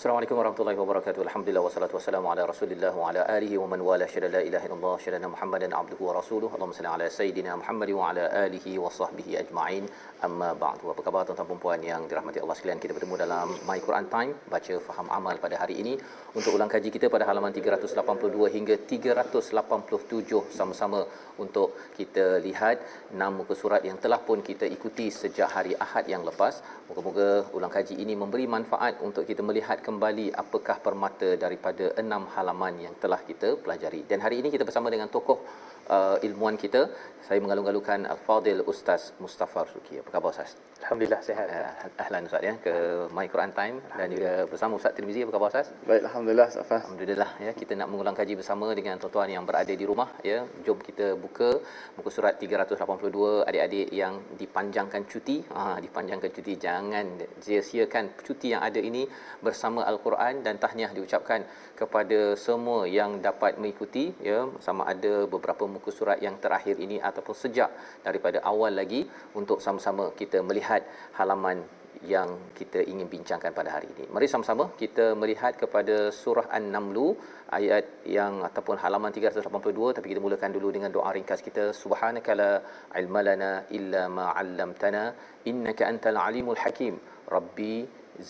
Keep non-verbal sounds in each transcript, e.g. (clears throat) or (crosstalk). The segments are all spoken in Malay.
Assalamualaikum warahmatullahi wabarakatuh. Alhamdulillah wassalatu wassalamu ala Rasulillah wa ala alihi wa man wala syada la ilaha illallah syada Muhammadan abduhu wa rasuluhu. Allahumma salli ala sayidina Muhammad wa ala alihi wa sahbihi ajma'in. Amma ba'du. Apa khabar tuan-tuan dan puan yang dirahmati Allah sekalian? Kita bertemu dalam My Quran Time, baca faham amal pada hari ini untuk ulang kaji kita pada halaman 382 hingga 387 sama-sama untuk kita lihat enam muka surat yang telah pun kita ikuti sejak hari Ahad yang lepas. Moga-moga ulang kaji ini memberi manfaat untuk kita melihat kembali apakah permata daripada enam halaman yang telah kita pelajari. Dan hari ini kita bersama dengan tokoh uh, ilmuan kita. Saya mengalung-alungkan Al-Fadil Ustaz Mustafa Suki. Apa khabar Ustaz? Alhamdulillah sihat. Uh, ahlan Ustaz ya ke My Quran Time dan juga bersama Ustaz Tirmizi. Apa khabar Ustaz? Baik, alhamdulillah Safas. Alhamdulillah ya kita nak mengulang kaji bersama dengan tuan-tuan yang berada di rumah ya. Jom kita buka muka surat 382 adik-adik yang dipanjangkan cuti. Ha dipanjangkan cuti jangan sia-siakan cuti yang ada ini bersama Al-Quran dan tahniah diucapkan kepada semua yang dapat mengikuti ya sama ada beberapa muka surat yang terakhir ini ataupun sejak daripada awal lagi untuk sama-sama kita melihat halaman yang kita ingin bincangkan pada hari ini. Mari sama-sama kita melihat kepada surah An-Naml ayat yang ataupun halaman 382 tapi kita mulakan dulu dengan doa ringkas kita subhanakala ilmalana illa ma 'allamtana innaka antal alimul hakim rabbi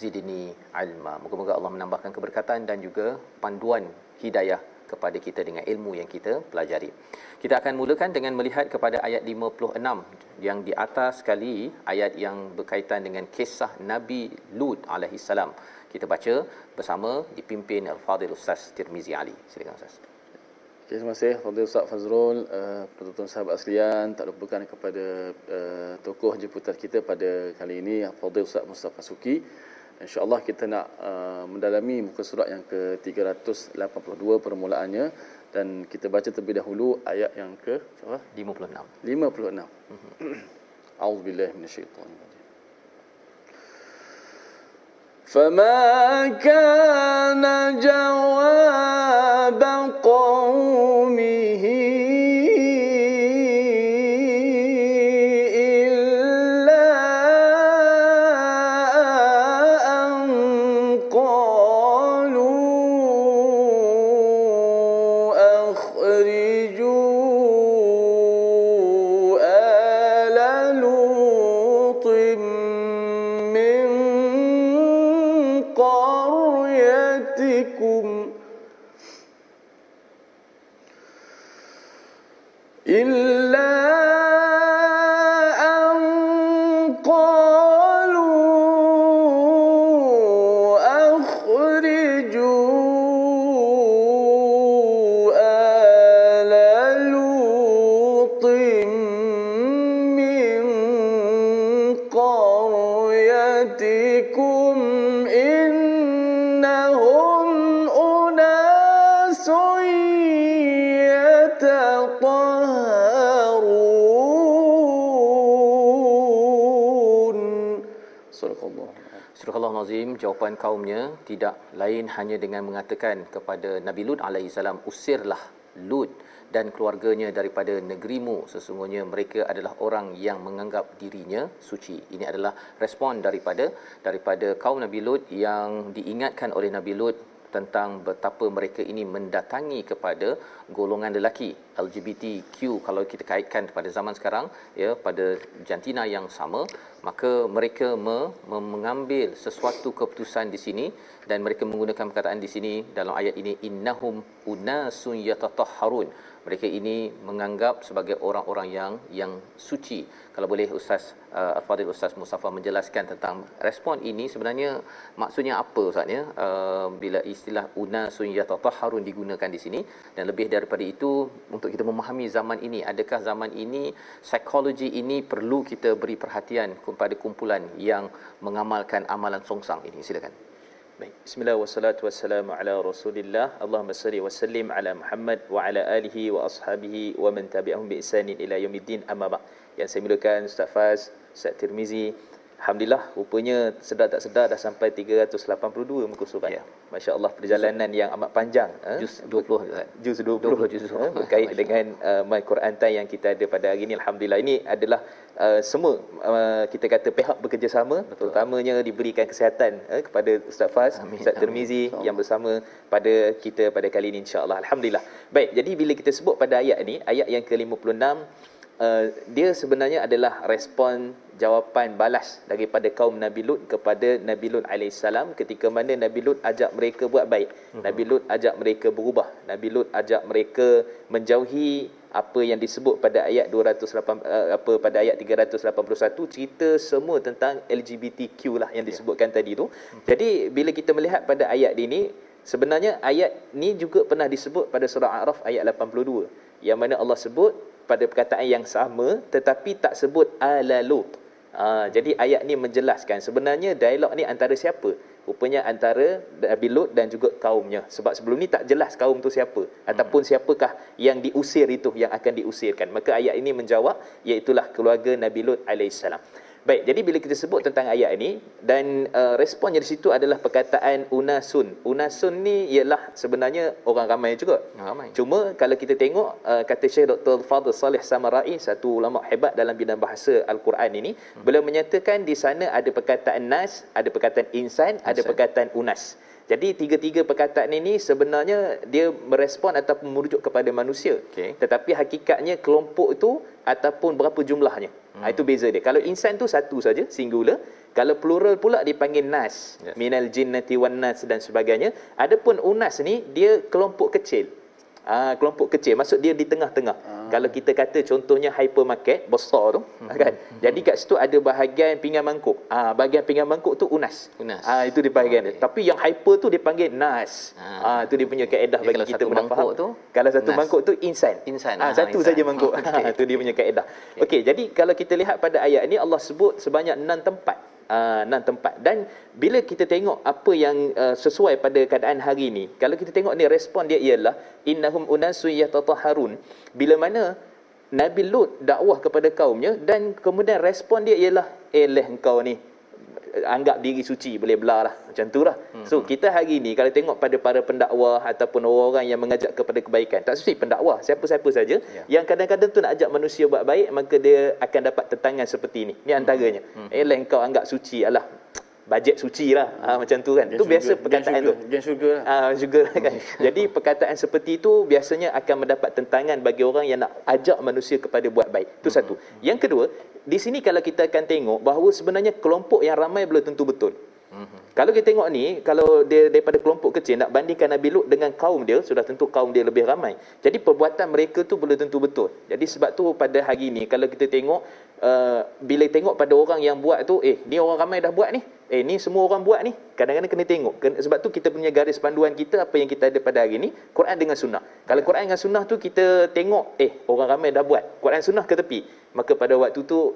zidni ilma. Moga-moga Allah menambahkan keberkatan dan juga panduan hidayah kepada kita dengan ilmu yang kita pelajari. Kita akan mulakan dengan melihat kepada ayat 56 yang di atas sekali ayat yang berkaitan dengan kisah Nabi Lut alaihi salam. Kita baca bersama dipimpin Al-Fadil Ustaz Tirmizi Ali. Silakan Ustaz. Okay, terima kasih Fadil Ustaz Fazrul, uh, penonton sahabat sekalian, tak lupakan kepada uh, tokoh jemputan kita pada kali ini Fadil Ustaz Mustafa Suki. InsyaAllah kita nak uh, mendalami muka surat yang ke-382 permulaannya dan kita baca terlebih dahulu ayat yang ke apa? 56. 56. A'udzubillahi minasyaitanir rajim. فما كان جواب jawapan kaumnya tidak lain hanya dengan mengatakan kepada Nabi Lut alaihi salam usirlah Lut dan keluarganya daripada negerimu. Sesungguhnya mereka adalah orang yang menganggap dirinya suci. Ini adalah respon daripada daripada kaum Nabi Lut yang diingatkan oleh Nabi Lut tentang betapa mereka ini mendatangi kepada golongan lelaki LGBTQ kalau kita kaitkan pada zaman sekarang ya pada jantina yang sama maka mereka me, me, mengambil sesuatu keputusan di sini dan mereka menggunakan perkataan di sini dalam ayat ini innahum unasun yatatahharun. Mereka ini menganggap sebagai orang-orang yang yang suci. Kalau boleh ustaz uh, Al-Fadhil Ustaz Mustafa menjelaskan tentang respon ini sebenarnya maksudnya apa ustaz ya? Uh, bila istilah unasun yatatahharun digunakan di sini dan lebih daripada itu untuk kita memahami zaman ini adakah zaman ini psikologi ini perlu kita beri perhatian kepada kumpulan yang mengamalkan amalan songsang ini. Silakan. Baik, bismillah wassalatu ala rasulillah. Allahumma salli wa sallim ala Muhammad wa ala alihi wa ashabihi wa man tabi'ahum bi ihsanin ila yaumiddin. Amma ba' Yang saya muliakan Ustaz Faz, Ustaz Tirmizi Alhamdulillah, rupanya sedar tak sedar dah sampai 382 muka surat. Ya. Masya Allah, perjalanan yang amat panjang. Juz 20. Juz 20. 20 juz. Eh, berkait dengan uh, My Quran Time yang kita ada pada hari ini. Alhamdulillah, ini adalah uh, semua uh, kita kata pihak bekerjasama. Betul. Terutamanya diberikan kesihatan uh, kepada Ustaz Faz, Amin. Ustaz Termizi yang bersama pada kita pada kali ini insyaAllah. Alhamdulillah. Baik, jadi bila kita sebut pada ayat ini, ayat yang ke-56, uh, dia sebenarnya adalah respon jawapan balas daripada kaum Nabi Lut kepada Nabi Lut alaihissalam ketika mana Nabi Lut ajak mereka buat baik. Uh-huh. Nabi Lut ajak mereka berubah. Nabi Lut ajak mereka menjauhi apa yang disebut pada ayat 208 uh, apa pada ayat 381 cerita semua tentang LGBTQ lah yang ya. disebutkan yeah. tadi tu. Uh-huh. Jadi bila kita melihat pada ayat ini sebenarnya ayat ni juga pernah disebut pada surah A'raf ayat 82 yang mana Allah sebut pada perkataan yang sama tetapi tak sebut ala lut Ha, jadi ayat ni menjelaskan sebenarnya dialog ni antara siapa? Rupanya antara Nabi Lut dan juga kaumnya. Sebab sebelum ni tak jelas kaum tu siapa ataupun siapakah yang diusir itu yang akan diusirkan. Maka ayat ini menjawab iaitu keluarga Nabi Lut alaihissalam. Baik, jadi bila kita sebut tentang ayat ini dan uh, responnya di situ adalah perkataan unasun. Unasun ni ialah sebenarnya orang ramai juga. Ramai. Cuma kalau kita tengok uh, kata Syekh Dr. Fadl Salih Samarai, satu ulama hebat dalam bidang bahasa Al-Quran ini, hmm. beliau menyatakan di sana ada perkataan nas, ada perkataan insan, insan. ada perkataan unas. Jadi tiga-tiga perkataan ini sebenarnya dia merespon ataupun merujuk kepada manusia. Okay. Tetapi hakikatnya kelompok itu ataupun berapa jumlahnya. Hmm. Itu beza dia. Kalau insan tu satu saja, singular. Kalau plural pula dipanggil nas, yes. minal jinnati wan nas dan sebagainya. Adapun unas ni dia kelompok kecil. Ah kelompok kecil maksud dia di tengah-tengah. Ah. Kalau kita kata contohnya hypermarket besar tu hmm. kan. Hmm. Jadi kat situ ada bahagian pinggan mangkuk. Ah bahagian pinggan mangkuk tu unas. Unas. Ah itu dia bahagian okay. Tapi yang hyper tu dipanggil nas. Ah, ah itu dia punya kaedah bagi kita mudah faham. Tu, kalau satu nas. mangkuk tu insan. Insan. Ah, ah satu saja mangkuk. (laughs) Okay. (laughs) itu dia punya kaedah. Okey okay, jadi kalau kita lihat pada ayat ini Allah sebut sebanyak enam tempat uh, enam tempat. Dan bila kita tengok apa yang uh, sesuai pada keadaan hari ini kalau kita tengok ni respon dia ialah innahum unasu yatatahharun. Bila mana Nabi Lut dakwah kepada kaumnya dan kemudian respon dia ialah eh leh engkau ni anggap diri suci boleh belah lah macam tu lah hmm. so kita hari ni kalau tengok pada para pendakwah ataupun orang-orang yang mengajak kepada kebaikan tak sesuai pendakwah siapa-siapa saja yeah. yang kadang-kadang tu nak ajak manusia buat baik maka dia akan dapat tetangan seperti ini ni antaranya hmm. hmm. eh lah kau anggap suci alah bajet suci lah. Ha, macam tu kan. Itu biasa perkataan tu. Gen syurga lah. Ha, syurga lah kan. (laughs) Jadi perkataan seperti itu biasanya akan mendapat tentangan bagi orang yang nak ajak manusia kepada buat baik. Itu hmm. satu. Yang kedua di sini kalau kita akan tengok bahawa sebenarnya kelompok yang ramai belum tentu betul. Kalau kita tengok ni, kalau dia daripada kelompok kecil nak bandingkan Nabi Lut dengan kaum dia, sudah tentu kaum dia lebih ramai. Jadi perbuatan mereka tu belum tentu betul. Jadi sebab tu pada hari ni kalau kita tengok uh, bila tengok pada orang yang buat tu, eh ni orang ramai dah buat ni. Eh ni semua orang buat ni. Kadang-kadang kena tengok. Sebab tu kita punya garis panduan kita apa yang kita ada pada hari ni, Quran dengan sunnah. Kalau Quran dengan sunnah tu kita tengok, eh orang ramai dah buat. Quran sunnah ke tepi maka pada waktu tu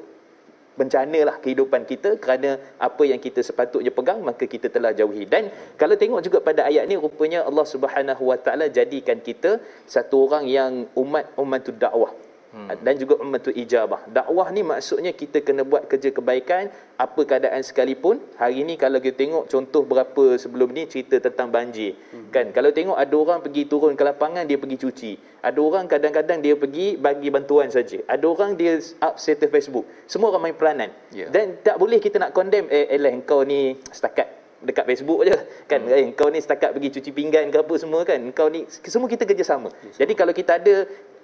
bencanalah kehidupan kita kerana apa yang kita sepatutnya pegang maka kita telah jauhi. Dan kalau tengok juga pada ayat ni rupanya Allah Subhanahu Wa Taala jadikan kita satu orang yang umat umatud dakwah hmm. dan juga ummatul ijabah. Dakwah ni maksudnya kita kena buat kerja kebaikan apa keadaan sekalipun. Hari ni kalau kita tengok contoh berapa sebelum ni cerita tentang banjir. Hmm. Kan kalau tengok ada orang pergi turun ke lapangan dia pergi cuci. Ada orang kadang-kadang dia pergi bagi bantuan saja. Ada orang dia up status Facebook. Semua orang main peranan. Yeah. Dan tak boleh kita nak condemn eh elah engkau ni setakat dekat Facebook je kan hmm. eh, kau ni setakat pergi cuci pinggan ke apa semua kan kau ni semua kita kerjasama yes. jadi kalau kita ada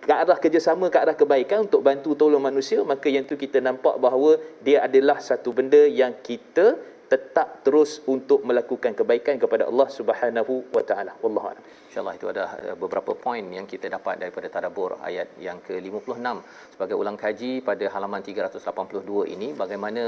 ke arah kerjasama ke arah kebaikan untuk bantu tolong manusia maka yang tu kita nampak bahawa dia adalah satu benda yang kita tetap terus untuk melakukan kebaikan kepada Allah Subhanahu wa taala. Wallahu a'lam. InsyaAllah itu ada eh, beberapa poin yang kita dapat daripada Tadabur ayat yang ke-56. Sebagai ulang kaji pada halaman 382 ini bagaimana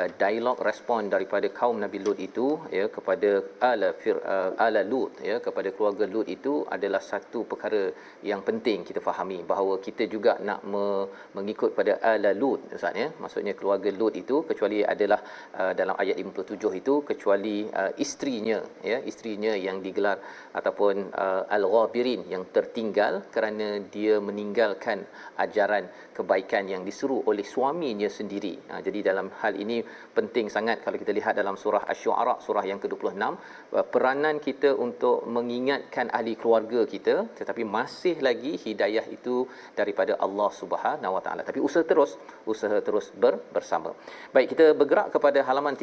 uh, dialog respon daripada kaum Nabi Lut itu ya kepada ala fir, uh, ala Lut ya kepada keluarga Lut itu adalah satu perkara yang penting kita fahami bahawa kita juga nak me- mengikut pada ala Lut Ustaz ya. Maksudnya keluarga Lut itu kecuali adalah uh, dalam ayat 57 itu kecuali uh, isterinya ya isterinya yang digelar ataupun uh, al-ghabirin yang tertinggal kerana dia meninggalkan ajaran kebaikan yang disuruh oleh suaminya sendiri. Ha, jadi dalam hal ini penting sangat kalau kita lihat dalam surah Asy-Syu'ara surah yang ke-26 uh, peranan kita untuk mengingatkan ahli keluarga kita tetapi masih lagi hidayah itu daripada Allah Subhanahu Wa Taala. Tapi usaha terus, usaha terus ber, bersama. Baik, kita bergerak kepada halaman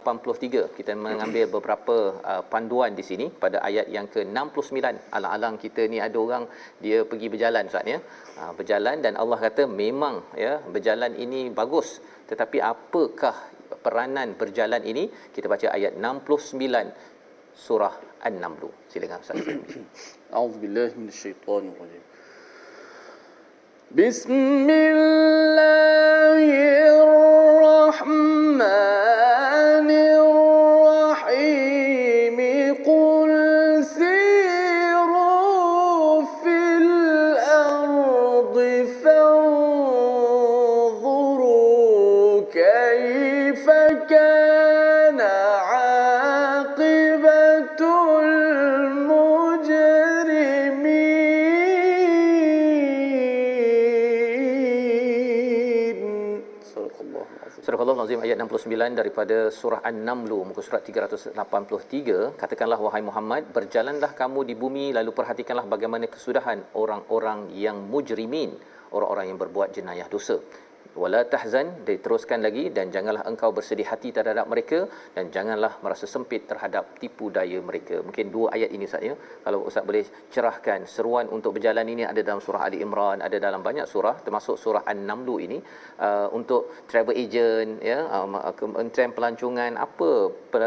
83 kita mengambil beberapa uh, panduan di sini pada ayat yang ke-69. Alang-alang kita ni ada orang dia pergi berjalan Ustaz ya. Uh, berjalan dan Allah kata memang ya berjalan ini bagus. Tetapi apakah peranan berjalan ini? Kita baca ayat 69 surah An-Naml silakan Ustaz. (coughs) A'udzubillahi minasyaitonir rajim Bismillahirrahmanirrahim. 29 daripada surah An-Namlu muka surat 383 katakanlah wahai Muhammad berjalanlah kamu di bumi lalu perhatikanlah bagaimana kesudahan orang-orang yang mujrimin orang-orang yang berbuat jenayah dosa wala tahzan diteruskan lagi dan janganlah engkau bersedih hati terhadap mereka dan janganlah merasa sempit terhadap tipu daya mereka. Mungkin dua ayat ini saja kalau ustaz boleh cerahkan seruan untuk berjalan ini ada dalam surah Ali Imran ada dalam banyak surah termasuk surah An-Naml ini uh, untuk travel agent ya kementerian pelancongan apa per,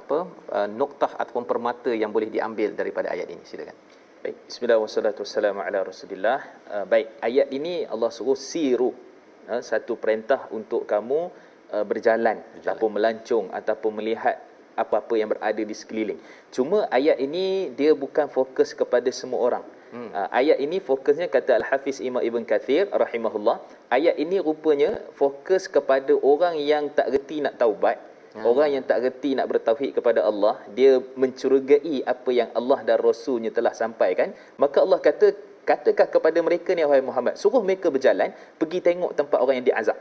apa uh, noktah ataupun permata yang boleh diambil daripada ayat ini. Silakan. Baik, bismillahirrahmanirrahim. Uh, baik, ayat ini Allah suruh siru uh, satu perintah untuk kamu uh, berjalan, berjalan ataupun melancong ataupun melihat apa-apa yang berada di sekeliling. Cuma ayat ini dia bukan fokus kepada semua orang. Hmm. Uh, ayat ini fokusnya kata Al-Hafiz Imam Ibn Kathir rahimahullah, ayat ini rupanya fokus kepada orang yang tak reti nak taubat, hmm. orang yang tak reti nak bertauhid kepada Allah, dia mencurigai apa yang Allah dan Rasulnya telah sampaikan, maka Allah kata katakah kepada mereka ni wahai Muhammad suruh mereka berjalan pergi tengok tempat orang yang diazab.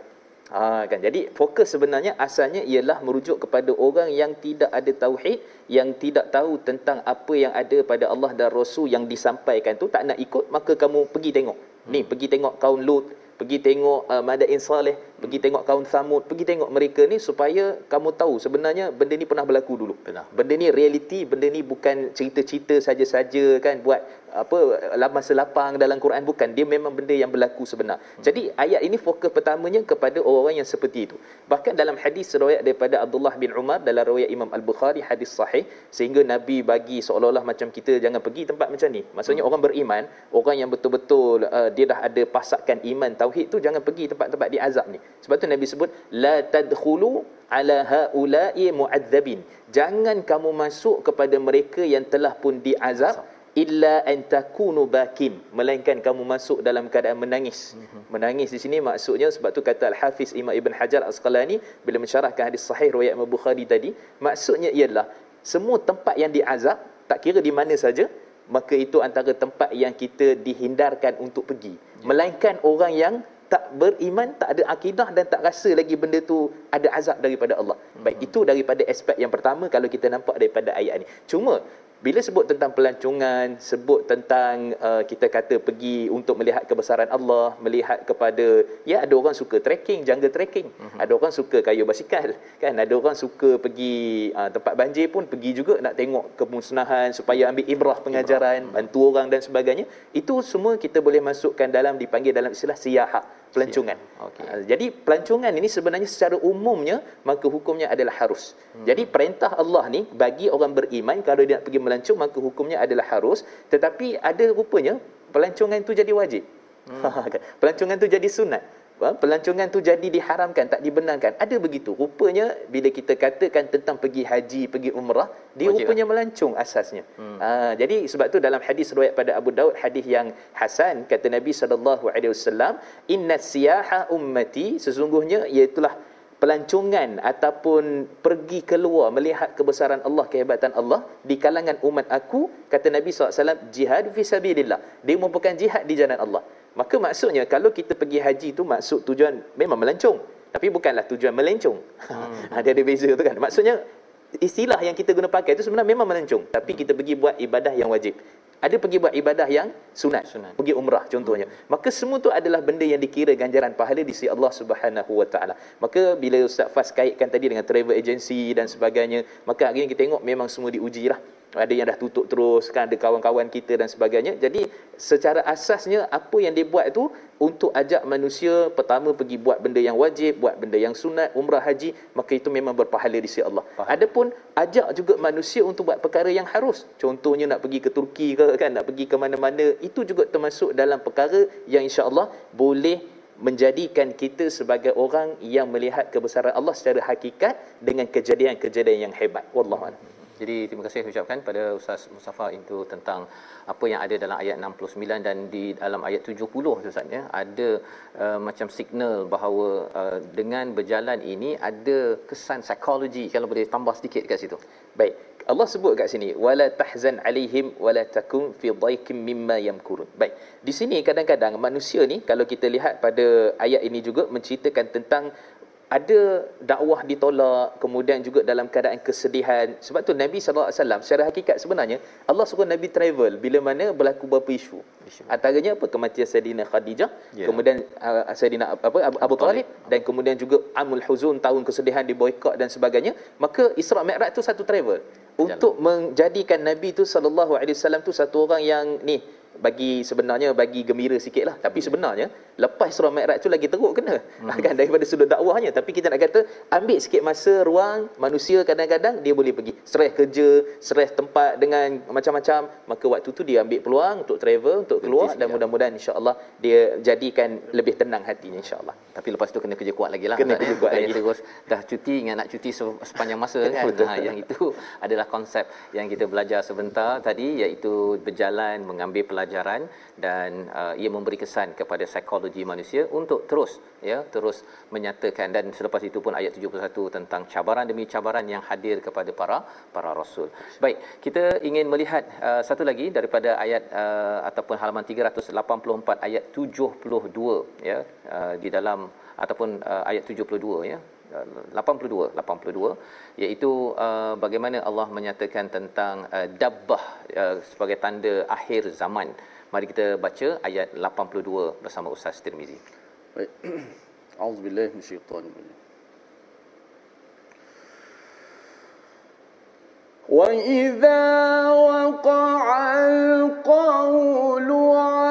Ha kan? Jadi fokus sebenarnya asalnya ialah merujuk kepada orang yang tidak ada tauhid yang tidak tahu tentang apa yang ada pada Allah dan Rasul yang disampaikan tu tak nak ikut maka kamu pergi tengok. Ni pergi tengok kaum Lut pergi tengok uh, Madain Saleh pergi tengok kaum Samud pergi tengok mereka ni supaya kamu tahu sebenarnya benda ni pernah berlaku dulu. Pernah. Benda ni realiti benda ni bukan cerita-cerita saja-saja kan buat apa masa lapang dalam Quran bukan dia memang benda yang berlaku sebenar. Hmm. Jadi ayat ini fokus pertamanya kepada orang-orang yang seperti itu. Bahkan dalam hadis riwayat daripada Abdullah bin Umar dalam riwayat Imam Al-Bukhari hadis sahih sehingga Nabi bagi seolah-olah macam kita jangan pergi tempat macam ni. Maksudnya hmm. orang beriman, orang yang betul-betul uh, dia dah ada pasakan iman tauhid tu jangan pergi tempat-tempat diazab ni. Sebab tu Nabi sebut la tadkhulu ala haula'i mu'adzabin. Jangan kamu masuk kepada mereka yang telah pun diazab illa an takunu bakin melainkan kamu masuk dalam keadaan menangis mm-hmm. menangis di sini maksudnya sebab tu kata al-hafiz Imam Ibn Hajar Asqalani bila mensyarahkan hadis sahih riwayat Imam Bukhari tadi maksudnya ialah semua tempat yang diazab tak kira di mana saja maka itu antara tempat yang kita dihindarkan untuk pergi melainkan orang yang tak beriman, tak ada akidah dan tak rasa lagi benda tu ada azab daripada Allah. Baik, itu daripada aspek yang pertama kalau kita nampak daripada ayat ni. Cuma bila sebut tentang pelancongan, sebut tentang uh, kita kata pergi untuk melihat kebesaran Allah, melihat kepada ya ada orang suka trekking, jungle trekking. Uh-huh. Ada orang suka kayu basikal, kan? Ada orang suka pergi uh, tempat banjir pun pergi juga nak tengok kemusnahan supaya ambil ibrah pengajaran, ibrah. bantu orang dan sebagainya. Itu semua kita boleh masukkan dalam dipanggil dalam istilah siyahah, pelancongan. Okay. Uh, jadi pelancongan ini sebenarnya secara umumnya maka hukumnya adalah harus. Hmm. Jadi perintah Allah ni bagi orang beriman kalau dia nak pergi melancong maka hukumnya adalah harus tetapi ada rupanya pelancongan itu jadi wajib hmm. (laughs) Pelancongan itu jadi sunat ha? Pelancongan tu jadi diharamkan tak dibenarkan ada begitu rupanya bila kita katakan tentang pergi haji pergi umrah dia Wajib rupanya kan? melancong asasnya hmm. ha, jadi sebab tu dalam hadis riwayat pada Abu Daud hadis yang hasan kata Nabi sallallahu alaihi wasallam inna siyaha ummati sesungguhnya iaitulah pelancongan ataupun pergi keluar melihat kebesaran Allah, kehebatan Allah di kalangan umat aku, kata Nabi SAW, jihad fi sabilillah. Dia merupakan jihad di jalan Allah. Maka maksudnya, kalau kita pergi haji tu maksud tujuan memang melancong. Tapi bukanlah tujuan melencong. Hmm. (laughs) ada ada beza tu kan. Maksudnya, istilah yang kita guna pakai itu sebenarnya memang melencong. Tapi kita pergi buat ibadah yang wajib ada pergi buat ibadah yang sunat, sunat. pergi umrah contohnya hmm. maka semua tu adalah benda yang dikira ganjaran pahala di sisi Allah Subhanahu wa taala maka bila ustaz Fas kaitkan tadi dengan travel agency dan sebagainya maka hari ini kita tengok memang semua diujilah ada yang dah tutup terus kan ada kawan-kawan kita dan sebagainya. Jadi secara asasnya apa yang dia buat itu untuk ajak manusia pertama pergi buat benda yang wajib buat benda yang sunat umrah haji maka itu memang berpahala di sisi Allah. Faham. adapun ajak juga manusia untuk buat perkara yang harus. Contohnya nak pergi ke Turki ke kan nak pergi ke mana-mana itu juga termasuk dalam perkara yang insya-Allah boleh menjadikan kita sebagai orang yang melihat kebesaran Allah secara hakikat dengan kejadian-kejadian yang hebat. Wallahu a'lam jadi terima kasih ucapkan pada Ustaz Mustafa itu tentang apa yang ada dalam ayat 69 dan di dalam ayat 70 Ustaz ya ada uh, macam signal bahawa uh, dengan berjalan ini ada kesan psikologi kalau boleh tambah sedikit kat situ. Baik. Allah sebut kat sini wala tahzan alaihim wala takum fi dhaikim mimma yamkurun. Baik. Di sini kadang-kadang manusia ni kalau kita lihat pada ayat ini juga menceritakan tentang ada dakwah ditolak kemudian juga dalam keadaan kesedihan. Sebab tu Nabi sallallahu alaihi wasallam secara hakikat sebenarnya Allah suruh Nabi travel bila mana berlaku beberapa isu. Antaranya apa? Kematian Sayyidina Khadijah yeah. kemudian uh, Sayyidina apa? Abu, Abu Talib. Dan kemudian juga Amul Huzun tahun kesedihan di boykot dan sebagainya. Maka Isra Mi'raj tu satu travel. Untuk menjadikan Nabi tu sallallahu alaihi wasallam tu satu orang yang ni bagi sebenarnya bagi gembira sikitlah tapi sebenarnya lepas surah mi'raj tu lagi teruk kena. Hmm. (laughs) kan daripada sudut dakwahnya. Tapi kita nak kata ambil sikit masa ruang manusia kadang-kadang dia boleh pergi stres kerja stres tempat dengan macam-macam. Maka waktu tu dia ambil peluang untuk travel untuk keluar Betul, dan mudah-mudahan insya-Allah dia jadikan lebih tenang hatinya insya-Allah. Tapi lepas tu kena kerja kuat lagi lah. Kena kerja kuat lagi terus. Dah cuti ingat nak cuti sepanjang masa (laughs) kan? Betul. Ha, yang itu adalah konsep yang kita belajar sebentar tadi iaitu berjalan mengambil pelajaran dan uh, ia memberi kesan kepada psikologi manusia untuk terus ya terus menyatakan dan selepas itu pun ayat 71 tentang cabaran demi cabaran yang hadir kepada para para rasul. Baik, kita ingin melihat uh, satu lagi daripada ayat uh, ataupun halaman 384 ayat 72 ya uh, di dalam ataupun uh, ayat 72 ya 82 82 iaitu uh, bagaimana Allah menyatakan tentang uh, dabbah uh, sebagai tanda akhir zaman Mari kita baca ayat 82 bersama Ustaz Tirmizi. Baik. (clears throat) Auzubillahi minasyaitanir rajim. وإذا وقع القول عليهم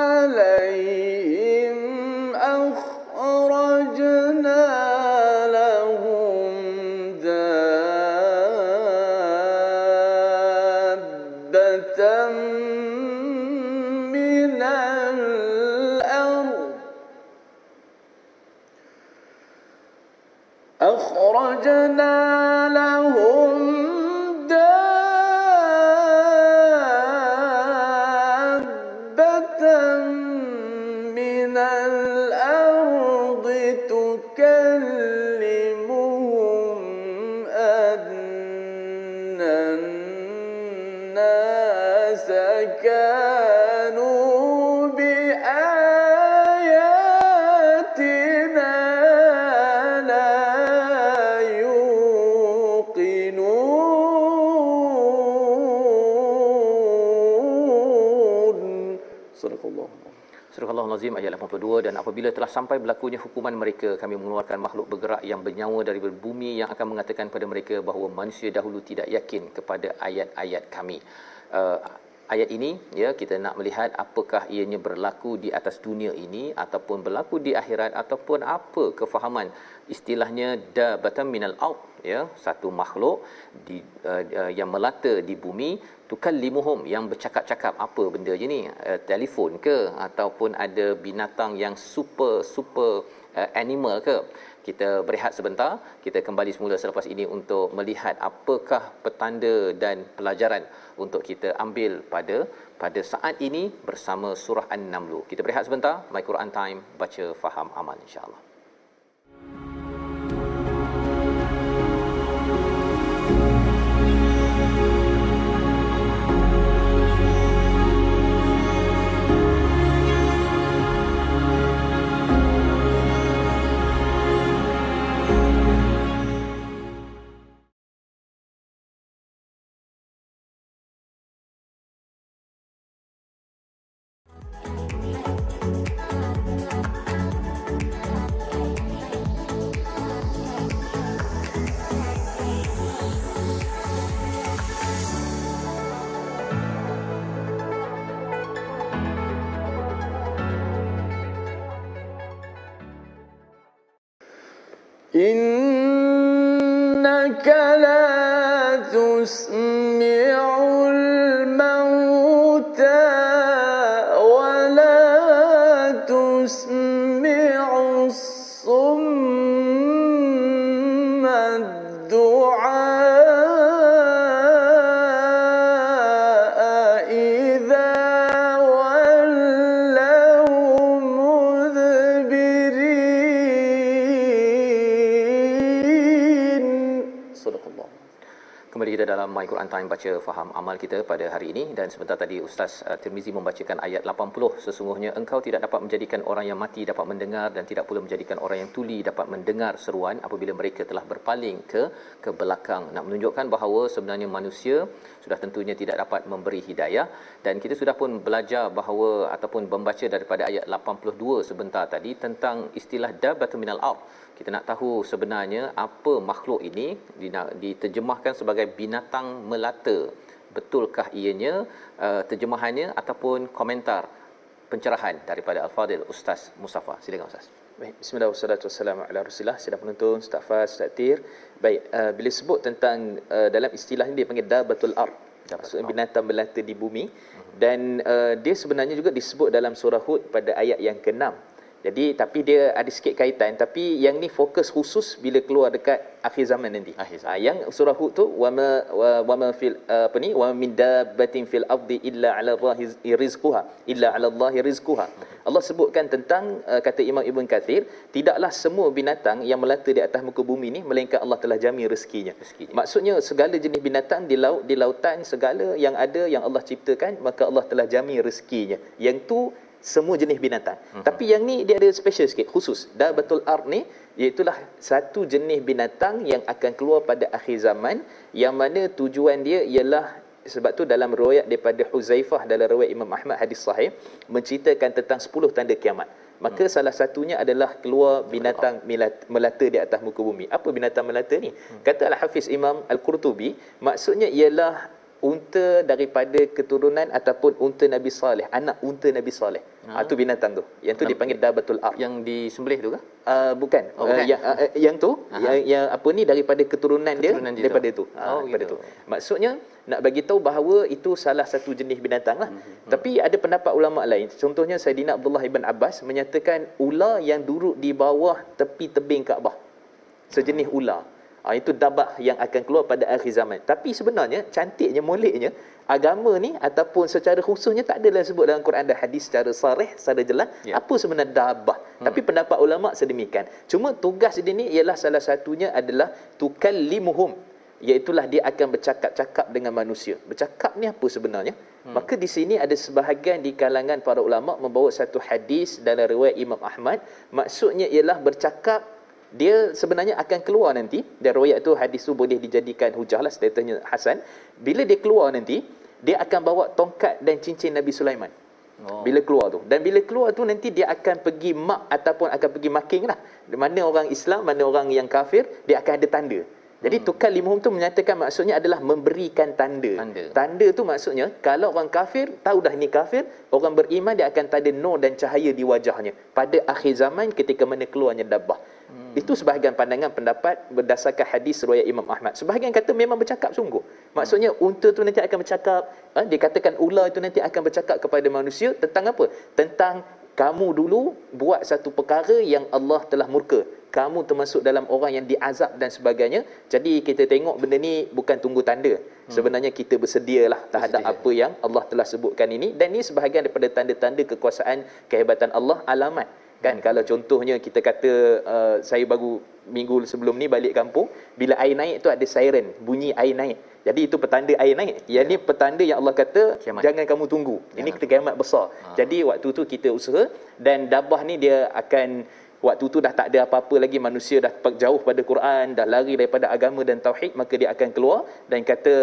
52 dan apabila telah sampai berlakunya hukuman mereka kami mengeluarkan makhluk bergerak yang bernyawa dari bumi yang akan mengatakan kepada mereka bahawa manusia dahulu tidak yakin kepada ayat-ayat kami. Uh, ayat ini ya kita nak melihat apakah ianya berlaku di atas dunia ini ataupun berlaku di akhirat ataupun apa kefahaman istilahnya da batam minal aut ya satu makhluk di uh, yang melata di bumi tukallimuhum yang bercakap-cakap apa benda je ni uh, telefon ke ataupun ada binatang yang super super uh, animal ke. Kita berehat sebentar kita kembali semula selepas ini untuk melihat apakah petanda dan pelajaran untuk kita ambil pada pada saat ini bersama surah An-Naml kita berehat sebentar my Quran time baca faham amal insyaallah dalam My Quran Time baca faham amal kita pada hari ini. Dan sebentar tadi Ustaz uh, Tirmizi membacakan ayat 80 sesungguhnya engkau tidak dapat menjadikan orang yang mati dapat mendengar dan tidak pula menjadikan orang yang tuli dapat mendengar seruan apabila mereka telah berpaling ke ke belakang. Nak menunjukkan bahawa sebenarnya manusia sudah tentunya tidak dapat memberi hidayah. Dan kita sudah pun belajar bahawa ataupun membaca daripada ayat 82 sebentar tadi tentang istilah dabatu minal ard. Kita nak tahu sebenarnya apa makhluk ini diterjemahkan sebagai binatang melata betulkah ianya uh, terjemahannya ataupun komentar pencerahan daripada al-fadil ustaz Mustafa silakan ustaz Baik, bismillah wassalatu wassalamu ala rasulillah. Sidang penonton, Ustaz Faz, Ustaz Tir. Baik, uh, bila sebut tentang uh, dalam istilah ini dia panggil dabatul ard. Maksudnya binatang melata di bumi. Dan uh, dia sebenarnya juga disebut dalam surah Hud pada ayat yang ke-6. Jadi tapi dia ada sikit kaitan tapi yang ni fokus khusus bila keluar dekat akhir zaman nanti. Akhir zaman. Ha, yang surah Hud tu wama wama fil uh, apa ni wa min dabbatin fil ardi illa ala allahi rizquha illa ala allahi rizquha. Allah sebutkan tentang uh, kata Imam Ibn Kathir tidaklah semua binatang yang melata di atas muka bumi ni melainkan Allah telah jamin rezekinya. Rezekinya. Maksudnya segala jenis binatang di laut di lautan segala yang ada yang Allah ciptakan maka Allah telah jamin rezekinya. Yang tu semua jenis binatang. Hmm. Tapi yang ni dia ada special sikit khusus. Dah betul ard ni iaitulah satu jenis binatang yang akan keluar pada akhir zaman yang mana tujuan dia ialah sebab tu dalam riwayat daripada Huzaifah dalam riwayat Imam Ahmad hadis sahih menceritakan tentang 10 tanda kiamat. Maka hmm. salah satunya adalah keluar binatang melata di atas muka bumi. Apa binatang melata ni? Hmm. Kata Al-Hafiz Imam Al-Qurtubi, maksudnya ialah unta daripada keturunan ataupun unta Nabi Saleh, anak unta Nabi Saleh. Ha. Itu binatang tu. Yang tu dipanggil dabatul ar. yang disembelih tu ke Uh, bukan. Oh, Uh, bukan. yang uh, yang tu yang, yang apa ni daripada keturunan, Keturunan dia dia daripada tu. tu. Oh, daripada gitu. tu. Maksudnya nak bagi tahu bahawa itu salah satu jenis binatang lah. Mm-hmm. Tapi ada pendapat ulama lain. Contohnya Saidina Abdullah ibn Abbas menyatakan ular yang duduk di bawah tepi tebing Kaabah. Sejenis ular. Ha, itu dabah yang akan keluar pada akhir zaman. Tapi sebenarnya cantiknya, moleknya agama ni ataupun secara khususnya tak adalah sebut dalam Quran dan hadis secara sarih, secara jelas Ya. apa sebenarnya dabah. Hmm. Tapi pendapat ulama sedemikian. Cuma tugas dia ni ialah salah satunya adalah tukallimuhum iaitulah dia akan bercakap-cakap dengan manusia. Bercakap ni apa sebenarnya? Hmm. Maka di sini ada sebahagian di kalangan para ulama membawa satu hadis dalam riwayat Imam Ahmad, maksudnya ialah bercakap dia sebenarnya akan keluar nanti dan riwayat tu hadis tu boleh dijadikan hujah lah statusnya Hasan bila dia keluar nanti dia akan bawa tongkat dan cincin Nabi Sulaiman oh. bila keluar tu dan bila keluar tu nanti dia akan pergi mak ataupun akan pergi making lah mana orang Islam mana orang yang kafir dia akan ada tanda jadi hmm. tukar limhum tu menyatakan maksudnya adalah memberikan tanda. tanda. Tanda tu maksudnya kalau orang kafir tahu dah ini kafir, orang beriman dia akan tanda nur dan cahaya di wajahnya pada akhir zaman ketika mana keluarnya dabah. Itu sebahagian pandangan pendapat berdasarkan hadis riwayat Imam Ahmad. Sebahagian kata memang bercakap sungguh. Maksudnya unta tu nanti akan bercakap, ha, dikatakan ular itu nanti akan bercakap kepada manusia tentang apa? Tentang kamu dulu buat satu perkara yang Allah telah murka. Kamu termasuk dalam orang yang diazab dan sebagainya. Jadi kita tengok benda ni bukan tunggu tanda. Hmm. Sebenarnya kita bersedialah terhadap Bersedia. apa yang Allah telah sebutkan ini. Dan ini sebahagian daripada tanda-tanda kekuasaan kehebatan Allah alamat. Kan kalau contohnya kita kata uh, saya baru minggu sebelum ni balik kampung. Bila air naik tu ada siren. Bunyi air naik. Jadi itu petanda air naik. Yang ya. ni petanda yang Allah kata kiamat. jangan kamu tunggu. Ini kita kiamat besar. Ha. Jadi waktu tu kita usaha dan dabah ni dia akan waktu tu dah tak ada apa-apa lagi manusia dah jauh pada Quran, dah lari daripada agama dan tauhid, maka dia akan keluar dan kata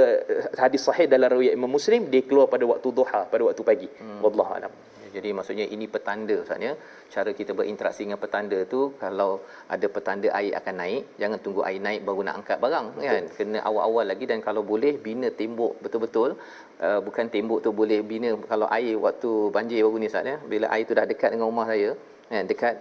hadis sahih dalam riwayat Imam Muslim dia keluar pada waktu duha, pada waktu pagi. Hmm. Wallahu a'lam. Jadi maksudnya ini petanda maksudnya cara kita berinteraksi dengan petanda tu kalau ada petanda air akan naik jangan tunggu air naik baru nak angkat barang Betul. kan? Kena awal-awal lagi dan kalau boleh bina tembok betul-betul. Uh, bukan tembok tu boleh bina kalau air waktu banjir baru ni Ustaz ya. Bila air tu dah dekat dengan rumah saya kan dekat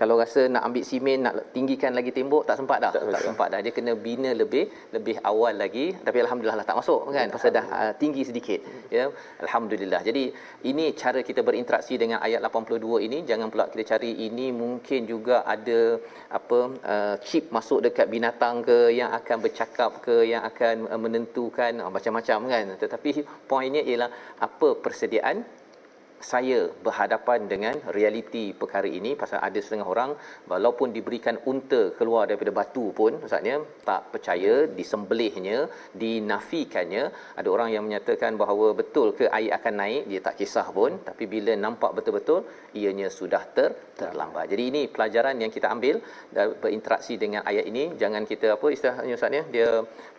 kalau rasa nak ambil simen nak tinggikan lagi tembok tak sempat dah. Tak, tak sempat dah. Dia kena bina lebih lebih awal lagi. Tapi alhamdulillah lah tak masuk kan? Pasal dah uh, tinggi sedikit ya. Alhamdulillah. Jadi ini cara kita berinteraksi dengan ayat 82 ini. Jangan pula kita cari ini mungkin juga ada apa uh, chip masuk dekat binatang ke yang akan bercakap ke yang akan uh, menentukan uh, macam-macam kan? Tetapi poinnya ialah apa persediaan saya berhadapan dengan realiti perkara ini pasal ada setengah orang walaupun diberikan unta keluar daripada batu pun maksudnya tak percaya disembelihnya dinafikannya. Ada orang yang menyatakan bahawa betul ke air akan naik dia tak kisah pun tapi bila nampak betul-betul ianya sudah ter terlambat. Jadi ini pelajaran yang kita ambil berinteraksi dengan ayat ini. Jangan kita apa istilahnya ustaz dia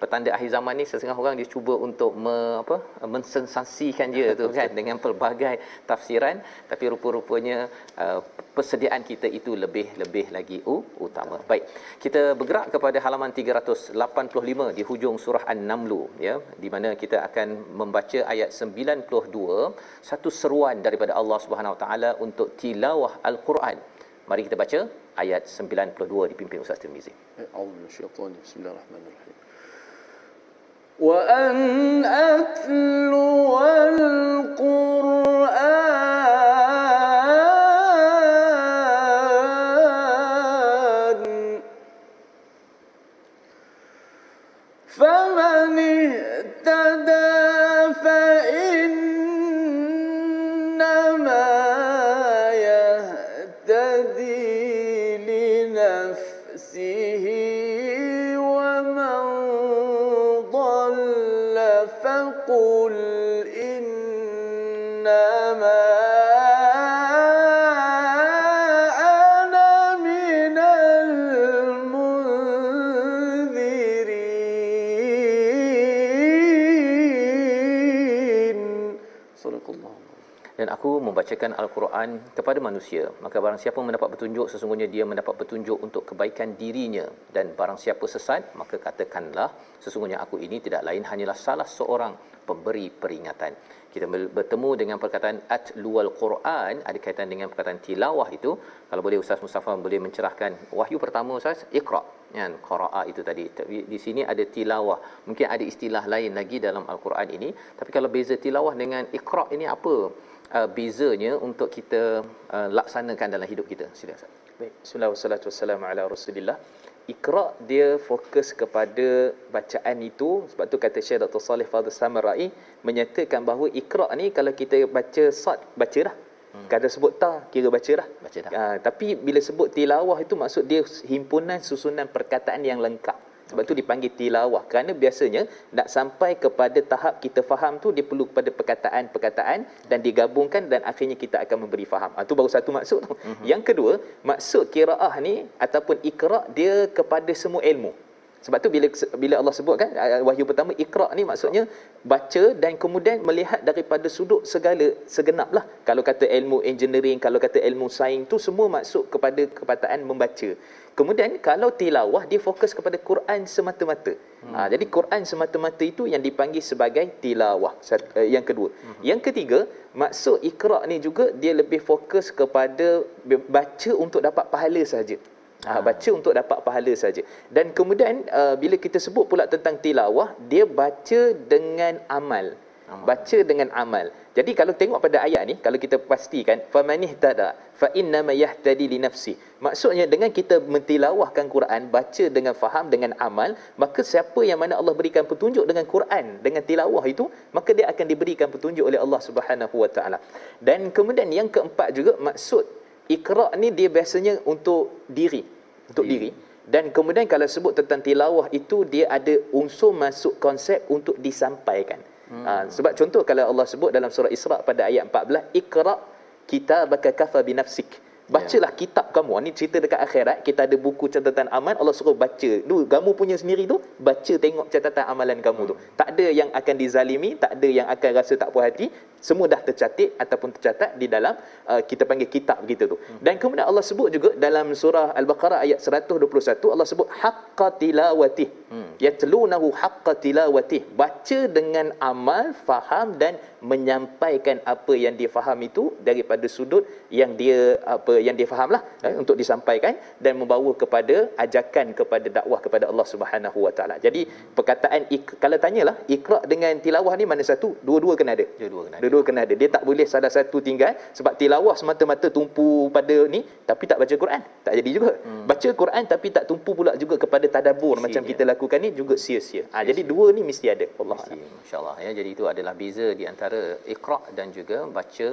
petanda akhir zaman ni setengah orang dia cuba untuk me, apa mensensasikan dia tu kan dengan pelbagai tafsiran tapi rupa-rupanya uh, persediaan kita itu lebih-lebih lagi uh, utama. Baik. Kita bergerak kepada halaman 385 di hujung surah An-Naml ya di mana kita akan membaca ayat 92 satu seruan daripada Allah Subhanahu Wa Taala untuk tilawah Al-Quran. Mari kita baca ayat 92 dipimpin Ustaz Tirmizi. A'udzubillahi Bismillahirrahmanirrahim. وأن أتلو membacakan al-Quran kepada manusia maka barang siapa mendapat petunjuk sesungguhnya dia mendapat petunjuk untuk kebaikan dirinya. Dan barang siapa sesat maka katakanlah sesungguhnya aku ini tidak lain hanyalah salah seorang pemberi peringatan. Kita bertemu dengan perkataan atlual Quran ada kaitan dengan perkataan tilawah itu. Kalau boleh Ustaz Mustafa boleh mencerahkan wahyu pertama Ustaz Iqra. Kan qira'a itu tadi. Di sini ada tilawah. Mungkin ada istilah lain lagi dalam al-Quran ini. Tapi kalau beza tilawah dengan Iqra ini apa uh, bezanya untuk kita uh, laksanakan dalam hidup kita. Sila Ustaz. Baik. Bismillahirrahmanirrahim. Ala rasulillah. Iqra dia fokus kepada bacaan itu. Sebab tu kata Syekh Dr. Salih Fadhil Samarai menyatakan bahawa Iqra ni kalau kita baca sad baca dah. Hmm. kata sebut ta kira baca dah. Baca dah. Uh, tapi bila sebut tilawah itu maksud dia himpunan susunan perkataan yang lengkap sebab tu dipanggil tilawah kerana biasanya nak sampai kepada tahap kita faham tu dia perlu kepada perkataan-perkataan dan digabungkan dan akhirnya kita akan memberi faham. Ah tu baru satu maksud tu. Mm-hmm. Yang kedua, maksud qiraah ni ataupun iqra dia kepada semua ilmu. Sebab tu bila bila Allah sebut kan wahyu pertama iqra ni maksudnya baca dan kemudian melihat daripada sudut segala segenaplah. Kalau kata ilmu engineering, kalau kata ilmu sains tu semua masuk kepada kepataan membaca. Kemudian kalau tilawah dia fokus kepada Quran semata-mata. Hmm. Ha, jadi Quran semata-mata itu yang dipanggil sebagai tilawah. Uh, yang kedua. Hmm. Yang ketiga, maksud iqra ni juga dia lebih fokus kepada baca untuk dapat pahala saja. Ha, baca untuk dapat pahala saja. Dan kemudian uh, bila kita sebut pula tentang tilawah, dia baca dengan amal. Baca dengan amal. Jadi kalau tengok pada ayat ni, kalau kita pastikan famanih tada fa inna ma yahtadi li nafsi. Maksudnya dengan kita mentilawahkan Quran, baca dengan faham dengan amal, maka siapa yang mana Allah berikan petunjuk dengan Quran, dengan tilawah itu, maka dia akan diberikan petunjuk oleh Allah Subhanahu wa taala. Dan kemudian yang keempat juga maksud Iqra ni dia biasanya untuk diri, untuk diri. Dan kemudian kalau sebut tentang tilawah itu dia ada unsur masuk konsep untuk disampaikan. Hmm. Ha, sebab contoh kalau Allah sebut dalam surah Isra pada ayat 14, Iqra kitabaka kafa binafsik. Bacalah yeah. kitab kamu. Ini cerita dekat akhirat. Kita ada buku catatan amal. Allah suruh baca. Dulu, kamu punya sendiri tu, baca tengok catatan amalan kamu tu. Tak ada yang akan dizalimi. Tak ada yang akan rasa tak puas hati. Semua dah tercatat ataupun tercatat di dalam uh, kita panggil kitab begitu tu. Hmm. Dan kemudian Allah sebut juga dalam surah Al-Baqarah ayat 121. Allah sebut haqqa tilawatih. Hmm. Yatlunahu haqqa tilawatih. Baca dengan amal, faham dan menyampaikan apa yang dia faham itu daripada sudut yang dia apa yang dia fahamlah eh, untuk disampaikan dan membawa kepada ajakan kepada dakwah kepada Allah Subhanahu Wa Taala. Jadi perkataan ik, kalau tanyalah ikra dengan tilawah ni mana satu? Dua-dua kena ada. Dua-dua kena ada. Dua-dua kena ada. Dia tak boleh salah satu tinggal sebab tilawah semata-mata tumpu pada ni tapi tak baca Quran. Tak jadi juga. Hmm. Baca Quran tapi tak tumpu pula juga kepada tadabbur macam kita lakukan ni juga sia-sia. Ha, jadi dua ni mesti ada. Allah Masya-Allah ya. Jadi itu adalah beza di antara ikra dan juga baca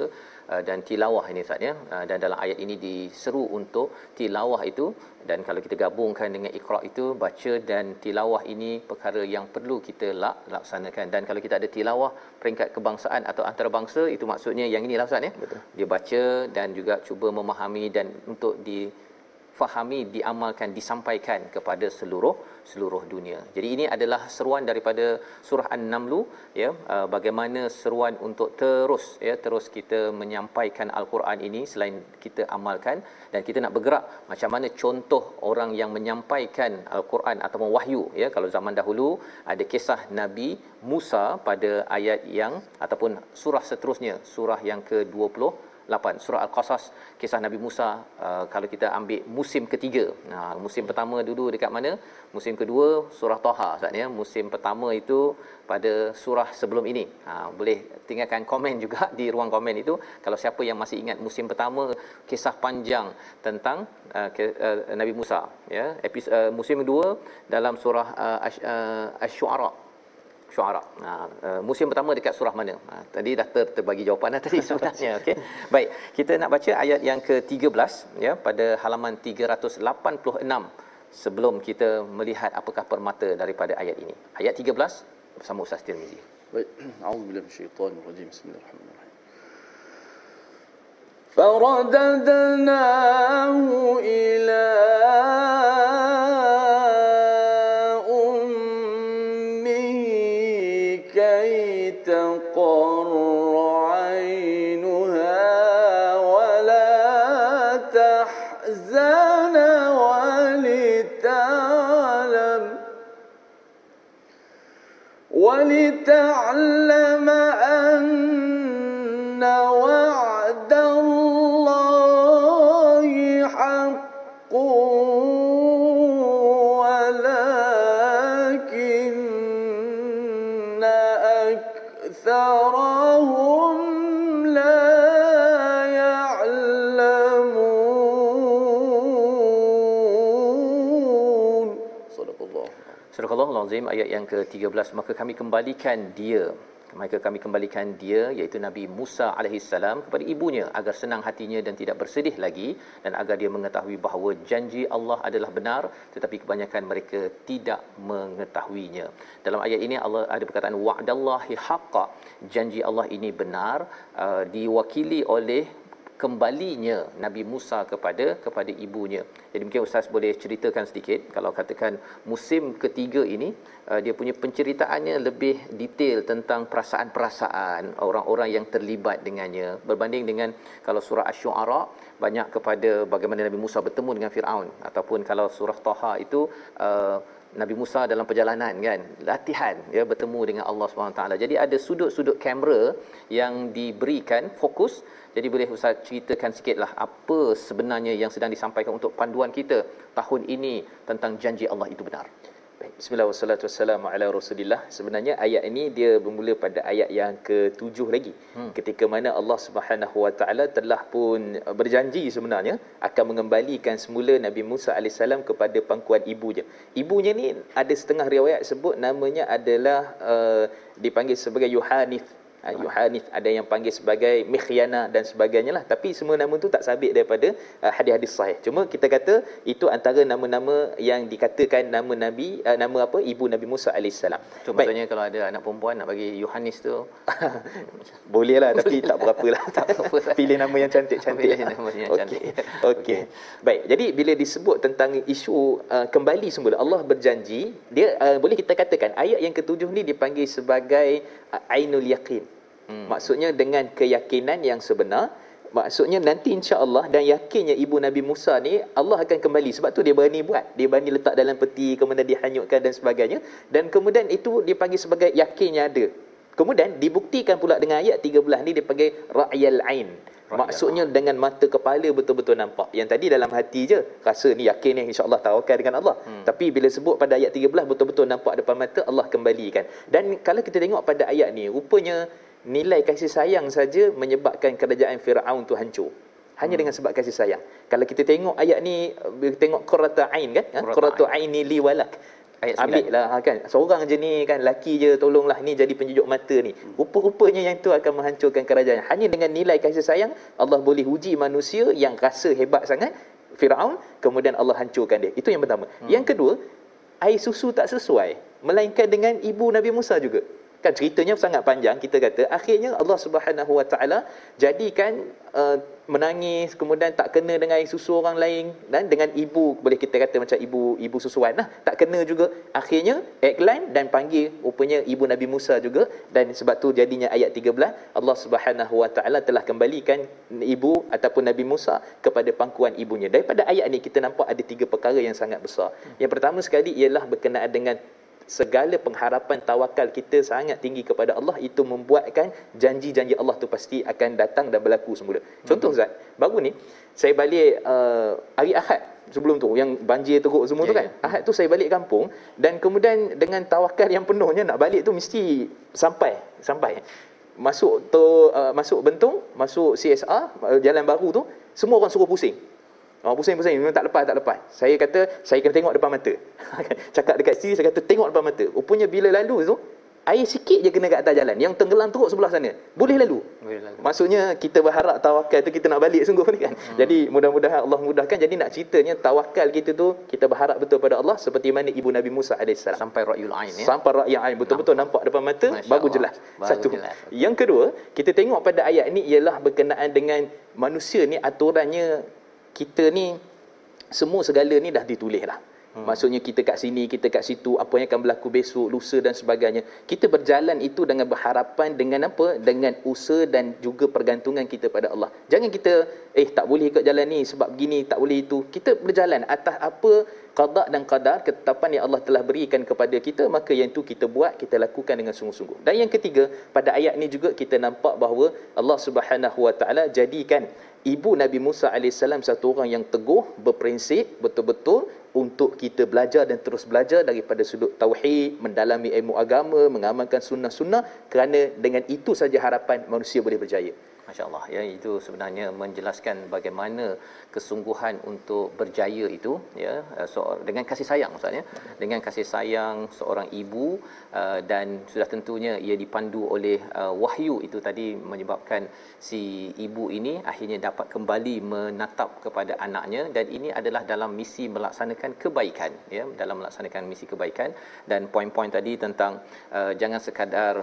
Uh, dan tilawah ini Ustaz ya. Uh, dan dalam ayat ini diseru untuk tilawah itu. Dan kalau kita gabungkan dengan iqra itu baca dan tilawah ini perkara yang perlu kita lak, laksanakan. Dan kalau kita ada tilawah peringkat kebangsaan atau antarabangsa itu maksudnya yang inilah Ustaz ya. Betul. Dia baca dan juga cuba memahami dan untuk di fahami diamalkan disampaikan kepada seluruh seluruh dunia. Jadi ini adalah seruan daripada surah An-Naml ya uh, bagaimana seruan untuk terus ya terus kita menyampaikan al-Quran ini selain kita amalkan dan kita nak bergerak macam mana contoh orang yang menyampaikan al-Quran ataupun wahyu ya kalau zaman dahulu ada kisah Nabi Musa pada ayat yang ataupun surah seterusnya surah yang ke-20 8 surah al-qasas. Kisah nabi Musa uh, kalau kita ambil musim ketiga. Nah musim pertama dulu dekat mana? Musim kedua surah taha ustaz ya. Musim pertama itu pada surah sebelum ini. Ha, boleh tinggalkan komen juga (laughs) di ruang komen itu. Kalau siapa yang masih ingat musim pertama kisah panjang tentang uh, ke, uh, nabi Musa ya. Episode uh, musim kedua dalam surah uh, asy-syu'ara syuara. Ha, uh, musim pertama dekat surah mana? Ha, tadi dah ter, terbagi jawapan dah (laughs) tadi (laughs) sebenarnya. Okey. Baik, kita nak baca ayat yang ke-13 ya pada halaman 386 sebelum kita melihat apakah permata daripada ayat ini. Ayat 13 bersama Ustaz Tirmizi. Baik, (clears throat) auzubillahi minasyaitonir rajim. Bismillahirrahmanirrahim. فرددناه إلى Azim ayat yang ke-13 maka kami kembalikan dia maka kami kembalikan dia iaitu Nabi Musa alaihissalam kepada ibunya agar senang hatinya dan tidak bersedih lagi dan agar dia mengetahui bahawa janji Allah adalah benar tetapi kebanyakan mereka tidak mengetahuinya. Dalam ayat ini Allah ada perkataan wa'dallahi haqqa. Janji Allah ini benar uh, diwakili oleh kembalinya Nabi Musa kepada kepada ibunya. Jadi mungkin ustaz boleh ceritakan sedikit. Kalau katakan musim ketiga ini uh, dia punya penceritaannya lebih detail tentang perasaan-perasaan orang-orang yang terlibat dengannya. Berbanding dengan kalau surah Asy-Syu'ara banyak kepada bagaimana Nabi Musa bertemu dengan Firaun. Ataupun kalau surah Taha itu uh, Nabi Musa dalam perjalanan kan latihan ya bertemu dengan Allah Subhanahu taala. Jadi ada sudut-sudut kamera yang diberikan fokus. Jadi boleh Ustaz ceritakan sikitlah apa sebenarnya yang sedang disampaikan untuk panduan kita tahun ini tentang janji Allah itu benar. Baik, bismillah wassalatu wassalamu ala rasulillah. Sebenarnya ayat ini dia bermula pada ayat yang ketujuh lagi. Hmm. Ketika mana Allah Subhanahu wa taala telah pun berjanji sebenarnya akan mengembalikan semula Nabi Musa alaihissalam kepada pangkuan ibunya. Ibunya ni ada setengah riwayat sebut namanya adalah uh, dipanggil sebagai Yohanif Ha, Yohanis ada yang panggil sebagai Mikhyana dan sebagainya lah. Tapi semua nama tu tak sabit daripada uh, hadis-hadis sahih. Cuma kita kata itu antara nama-nama yang dikatakan nama Nabi uh, nama apa? Ibu Nabi Musa AS so, maksudnya kalau ada anak perempuan nak bagi Yohanis tu? (laughs) Boleh lah tapi tak berapa lah. (laughs) Tak berapa lah. pilih nama yang cantik-cantik pilih nama yang cantik. (laughs) Okay. okay. baik jadi bila disebut tentang isu uh, kembali semula Allah berjanji dia uh, boleh kita katakan ayat yang ketujuh ni dipanggil sebagai uh, Ainul Yaqin Hmm. Maksudnya dengan keyakinan yang sebenar, maksudnya nanti insya-Allah dan yakinnya ibu Nabi Musa ni Allah akan kembali sebab tu dia berani buat. Dia berani letak dalam peti kemudian dihanyutkan dan sebagainya dan kemudian itu dipanggil sebagai yakinnya ada. Kemudian dibuktikan pula dengan ayat 13 ni dipanggil ra'yal ain. Maksudnya dengan mata kepala betul-betul nampak. Yang tadi dalam hati je rasa ni yakin ni insya-Allah tawakal dengan Allah. Hmm. Tapi bila sebut pada ayat 13 betul-betul nampak depan mata Allah kembalikan. Dan kalau kita tengok pada ayat ni rupanya nilai kasih sayang saja menyebabkan kerajaan Firaun tu hancur. Hanya hmm. dengan sebab kasih sayang. Kalau kita tengok ayat ni tengok qurratu ain kan ha? qurratu aini li walak ayat ambil lah ha, kan? Seorang je ni kan laki je tolonglah ni jadi penjujuk mata ni. Hmm. rupa-rupanya yang tu akan menghancurkan kerajaan. Hanya dengan nilai kasih sayang Allah boleh uji manusia yang rasa hebat sangat Firaun kemudian Allah hancurkan dia. Itu yang pertama. Hmm. yang kedua air susu tak sesuai. Melainkan dengan ibu Nabi Musa juga kan ceritanya sangat panjang. Kita kata akhirnya Allah Subhanahu Wa Taala jadikan uh, menangis kemudian tak kena dengan susu orang lain. Dan dengan ibu boleh kita kata macam ibu ibu susuan lah. Tak kena juga. Akhirnya iklan dan panggil rupanya ibu Nabi Musa juga. Dan sebab tu jadinya ayat 13 Allah Subhanahu Wa Taala telah kembalikan ibu ataupun Nabi Musa kepada pangkuan ibunya. Daripada ayat ni kita nampak ada tiga perkara yang sangat besar. Yang pertama sekali ialah berkenaan dengan segala pengharapan tawakal kita sangat tinggi kepada Allah itu membuatkan janji-janji Allah tu pasti akan datang dan berlaku semula. Contoh hmm. Ustaz, baru ni saya balik uh, hari Ahad sebelum tu yang banjir teruk semua yeah, tu kan. Yeah. Ahad tu saya balik kampung dan kemudian dengan tawakal yang penuhnya nak balik tu mesti sampai sampai masuk tu uh, masuk bentung, masuk CSR uh, jalan baru tu semua orang suruh pusing. Oh, pusing-pusing memang tak lepas tak lepas. Saya kata saya kena tengok depan mata. (laughs) Cakap dekat sini saya kata tengok depan mata. Rupanya bila lalu tu air sikit je kena kat atas jalan. Yang tenggelam teruk sebelah sana. Boleh lalu. Boleh lalu. Maksudnya kita berharap tawakal tu kita nak balik sungguh ni kan. Hmm. Jadi mudah-mudahan Allah mudahkan. Jadi nak ceritanya tawakal kita tu kita berharap betul pada Allah seperti mana ibu Nabi Musa AS. Sampai ra'yul ain ya. Sampai ra'yul ain betul-betul nampak. nampak depan mata Masya bagus jelas. Baru Satu. Jelas. Yang kedua, kita tengok pada ayat ni ialah berkenaan dengan manusia ni aturannya kita ni semua segala ni dah ditulis lah. Hmm. Maksudnya kita kat sini, kita kat situ, apa yang akan berlaku besok, lusa dan sebagainya. Kita berjalan itu dengan berharapan dengan apa? Dengan usaha dan juga pergantungan kita pada Allah. Jangan kita, eh tak boleh ikut jalan ni sebab begini, tak boleh itu. Kita berjalan atas apa qada dan qadar, ketetapan yang Allah telah berikan kepada kita, maka yang itu kita buat, kita lakukan dengan sungguh-sungguh. Dan yang ketiga, pada ayat ni juga kita nampak bahawa Allah Subhanahu Wa Taala jadikan ibu Nabi Musa AS satu orang yang teguh, berprinsip, betul-betul untuk kita belajar dan terus belajar daripada sudut tauhid, mendalami ilmu agama, mengamalkan sunnah-sunnah kerana dengan itu saja harapan manusia boleh berjaya. Masya-Allah. Ya itu sebenarnya menjelaskan bagaimana kesungguhan untuk berjaya itu ya. Uh, so, dengan kasih sayang maksudnya dengan kasih sayang seorang ibu uh, dan sudah tentunya ia dipandu oleh uh, wahyu itu tadi menyebabkan si ibu ini akhirnya dapat kembali menatap kepada anaknya. Dan ini adalah dalam misi melaksanakan kebaikan ya. Dalam melaksanakan misi kebaikan. Dan poin-poin tadi tentang jangan sekadar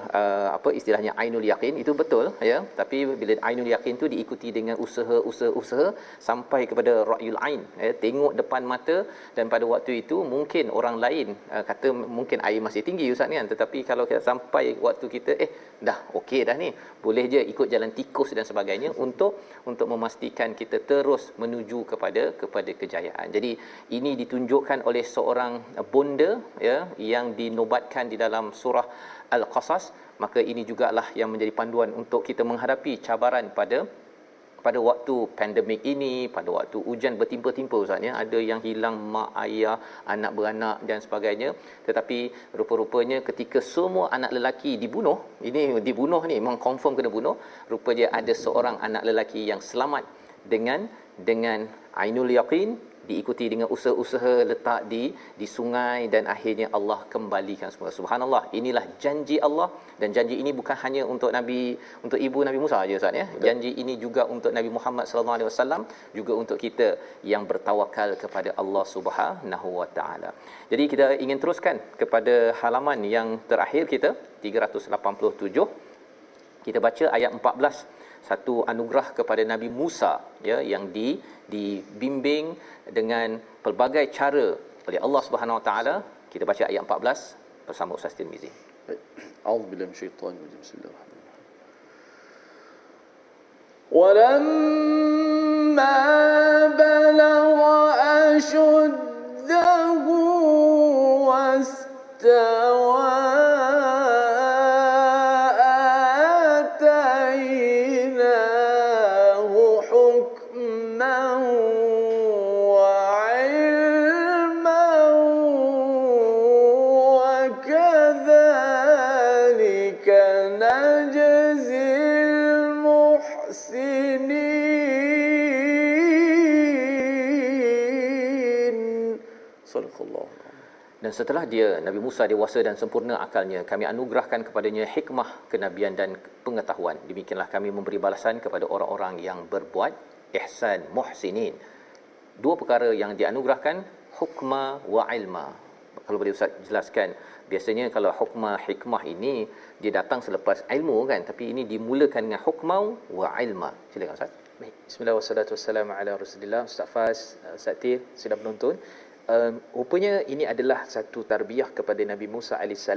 apa istilahnya ainul yakin itu betul ya. Tapi bila ainul yakin tu diikuti dengan usaha-usaha-usaha sampai kepada ra'yul ain. Ya tengok depan mata dan pada waktu itu mungkin orang lain uh, kata mungkin air masih tinggi ustaz kan? Tetapi kalau kita sampai waktu kita eh dah okey dah ni. Boleh je ikut jalan tikus dan sebagainya untuk untuk memastikan kita terus menuju kepada kepada kejayaan. Jadi ini ditunjukkan oleh seorang bonda ya yang dinobatkan di dalam surah al-qasas maka ini jugalah yang menjadi panduan untuk kita menghadapi cabaran pada pada waktu pandemik ini pada waktu hujan bertimpa-timpa ustaz ya. Ada yang hilang mak ayah anak beranak dan sebagainya. Tetapi rupa-rupanya ketika semua anak lelaki dibunuh ini dibunuh ni memang confirm kena bunuh rupanya ada seorang anak lelaki yang selamat dengan dengan ainul yaqin diikuti dengan usaha-usaha letak di di sungai dan akhirnya Allah kembalikan semua. Subhanallah. Inilah janji Allah dan janji ini bukan hanya untuk Nabi untuk ibu Nabi Musa saja Ustaz ya. Janji ini juga untuk Nabi Muhammad sallallahu alaihi wasallam, juga untuk kita yang bertawakal kepada Allah Subhanahu wa taala. Jadi kita ingin teruskan kepada halaman yang terakhir kita 387. Kita baca ayat 14 satu anugerah kepada Nabi Musa ya yang di dibimbing dengan pelbagai cara oleh Allah Subhanahu Wa Taala. Kita baca ayat 14 bersama Ustaz Tirmizi. A'udzubillahi minasyaitonir rajim. Bismillahirrahmanirrahim. ولما setelah dia Nabi Musa dewasa dan sempurna akalnya, kami anugerahkan kepadanya hikmah, kenabian dan pengetahuan. Demikianlah kami memberi balasan kepada orang-orang yang berbuat ihsan, muhsinin. Dua perkara yang dianugerahkan hukma wa ilma. Kalau boleh Ustaz jelaskan, biasanya kalau hukma hikmah ini dia datang selepas ilmu kan, tapi ini dimulakan dengan hukma wa ilma. Silakan Ustaz. Baik. Bismillah wassalatu wassalamu ala Rasulillah. Ustaz Faz, Ustaz Tir, sudah menonton. Um, rupanya ini adalah satu tarbiyah kepada Nabi Musa AS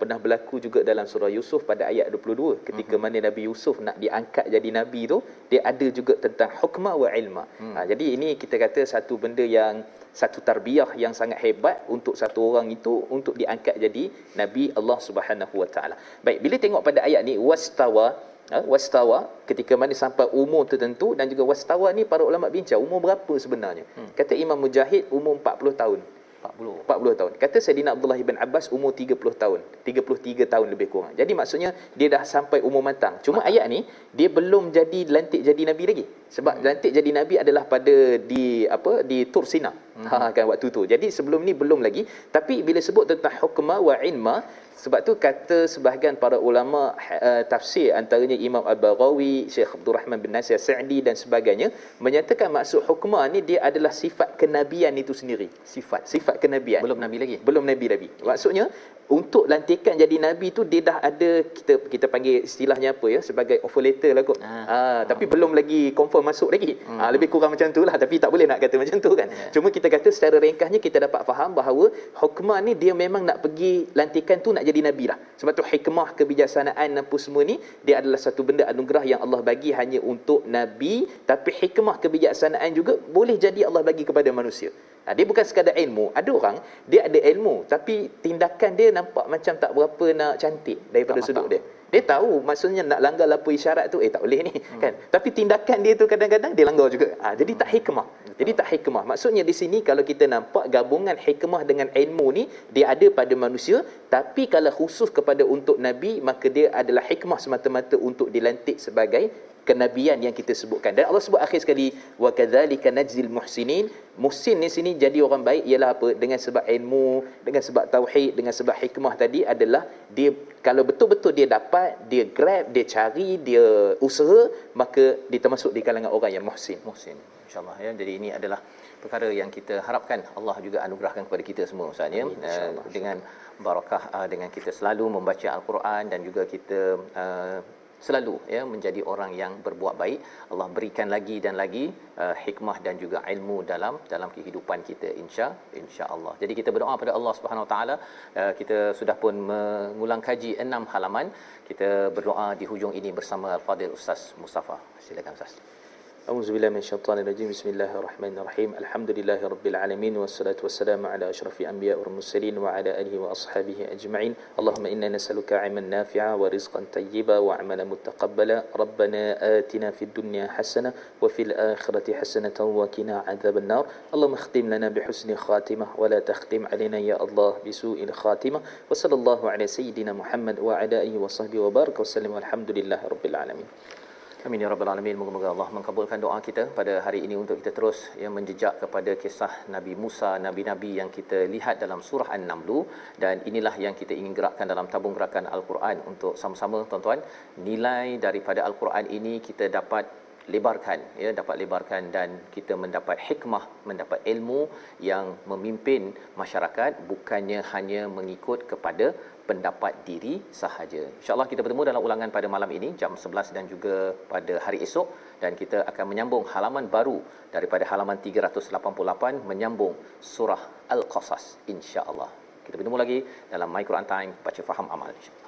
pernah berlaku juga dalam surah Yusuf pada ayat 22 ketika uh-huh. mana Nabi Yusuf nak diangkat jadi Nabi tu dia ada juga tentang hukma wa ilma hmm. ha, jadi ini kita kata satu benda yang satu tarbiyah yang sangat hebat untuk satu orang itu untuk diangkat jadi Nabi Allah Subhanahu Wa Taala baik bila tengok pada ayat ni wastawa ha, wastawa ketika mana sampai umur tertentu dan juga wastawa ni para ulama bincang umur berapa sebenarnya? Hmm. kata Imam Mujahid umur 40 tahun. 40 40 tahun. Kata Saidina Abdullah bin Abbas umur 30 tahun. 33 tahun lebih kurang. Jadi maksudnya dia dah sampai umur matang. Cuma matang. ayat ni dia belum jadi lantik jadi nabi lagi. Sebab hmm. lantik jadi nabi adalah pada di apa di Tur Sina hmm. ha kan waktu tu. Jadi sebelum ni belum lagi. Tapi bila sebut tentang hukma wa ilma sebab tu kata sebahagian para ulama uh, tafsir antaranya Imam Al-Baghawi, Syekh Abdul Rahman bin Nasir Sa'di dan sebagainya menyatakan maksud hukma ni dia adalah sifat kenabian itu sendiri. Sifat sifat kenabian. Belum nabi lagi. Belum nabi lagi. Maksudnya untuk lantikan jadi nabi tu dia dah ada kita kita panggil istilahnya apa ya sebagai offer letter lah kot. Ha, ha, tapi belum lagi confirm masuk lagi. Hmm. Ha, lebih kurang macam tu lah tapi tak boleh nak kata macam tu kan. Yeah. Cuma kita kata secara ringkasnya kita dapat faham bahawa hukmah ni dia memang nak pergi lantikan tu nak jadi nabi lah. Sebab tu hikmah kebijaksanaan apa semua ni dia adalah satu benda anugerah yang Allah bagi hanya untuk nabi tapi hikmah kebijaksanaan juga boleh jadi Allah bagi kepada manusia. Ha, dia bukan sekadar ilmu. Ada orang dia ada ilmu tapi tindakan dia nampak macam tak berapa nak cantik daripada tak sudut matang. dia. Dia tahu maksudnya nak langgar lampu isyarat tu eh tak boleh ni hmm. kan. Tapi tindakan dia tu kadang-kadang dia langgar juga. Ha, jadi tak hikmah. Jadi tak hikmah. Maksudnya di sini kalau kita nampak gabungan hikmah dengan ilmu ni dia ada pada manusia tapi kalau khusus kepada untuk nabi maka dia adalah hikmah semata-mata untuk dilantik sebagai kenabian yang kita sebutkan. Dan Allah sebut akhir sekali wa kadzalika najzil muhsinin. Muhsin di sini jadi orang baik ialah apa? Dengan sebab ilmu dengan sebab tauhid dengan sebab hikmah tadi adalah dia kalau betul-betul dia dapat dia grab dia cari dia usaha maka dia termasuk di kalangan orang yang muhsin. Muhsin insyaallah ya. Jadi ini adalah perkara yang kita harapkan. Allah juga anugerahkan kepada kita semua Ustaz ya. Uh, dengan barakah uh, dengan kita selalu membaca al-Quran dan juga kita uh, selalu ya menjadi orang yang berbuat baik Allah berikan lagi dan lagi uh, hikmah dan juga ilmu dalam dalam kehidupan kita insya insyaallah. Jadi kita berdoa pada Allah Subhanahu Wa taala. Kita sudah pun mengulang kaji enam halaman. Kita berdoa di hujung ini bersama al-fadil ustaz Mustafa. Silakan ustaz أعوذ بالله من الشيطان الرجيم. بسم الله الرحمن الرحيم. الحمد لله رب العالمين والصلاة والسلام على أشرف الأنبياء والمرسلين وعلى آله وأصحابه أجمعين. اللهم إنا نسألك علما نافعا ورزقا طيبا وعملا متقبلا. ربنا آتنا في الدنيا حسنة وفي الآخرة حسنة وقنا عذاب النار. اللهم اختم لنا بحسن خاتمة ولا تختم علينا يا الله بسوء الخاتمة. وصلى الله على سيدنا محمد وعلى آله وصحبه وبارك وسلم والحمد لله رب العالمين. Amin ya rabbal alamin. Moga-moga Allah mengabulkan doa kita pada hari ini untuk kita terus yang menjejak kepada kisah Nabi Musa, nabi-nabi yang kita lihat dalam surah An-Naml dan inilah yang kita ingin gerakkan dalam tabung gerakan Al-Quran untuk sama-sama tuan-tuan nilai daripada Al-Quran ini kita dapat lebarkan ya dapat lebarkan dan kita mendapat hikmah mendapat ilmu yang memimpin masyarakat bukannya hanya mengikut kepada pendapat diri sahaja. InsyaAllah kita bertemu dalam ulangan pada malam ini jam 11 dan juga pada hari esok dan kita akan menyambung halaman baru daripada halaman 388 menyambung surah Al-Qasas insya-Allah. Kita bertemu lagi dalam My Quran Time baca faham amal. InsyaAllah.